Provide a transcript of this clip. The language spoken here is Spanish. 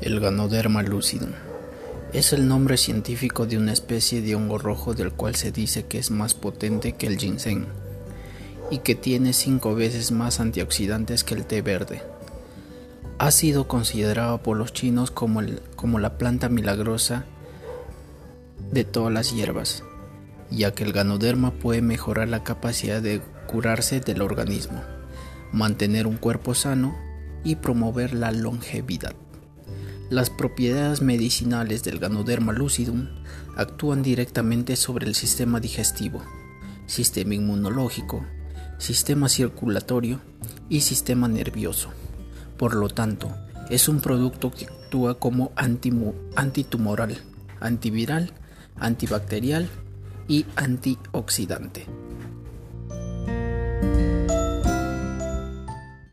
El Ganoderma lucidum es el nombre científico de una especie de hongo rojo del cual se dice que es más potente que el ginseng y que tiene cinco veces más antioxidantes que el té verde. Ha sido considerado por los chinos como, como la planta milagrosa de todas las hierbas, ya que el ganoderma puede mejorar la capacidad de curarse del organismo, mantener un cuerpo sano y promover la longevidad. Las propiedades medicinales del Ganoderma lucidum actúan directamente sobre el sistema digestivo, sistema inmunológico, sistema circulatorio y sistema nervioso. Por lo tanto, es un producto que actúa como antitumoral, antiviral, antibacterial y antioxidante.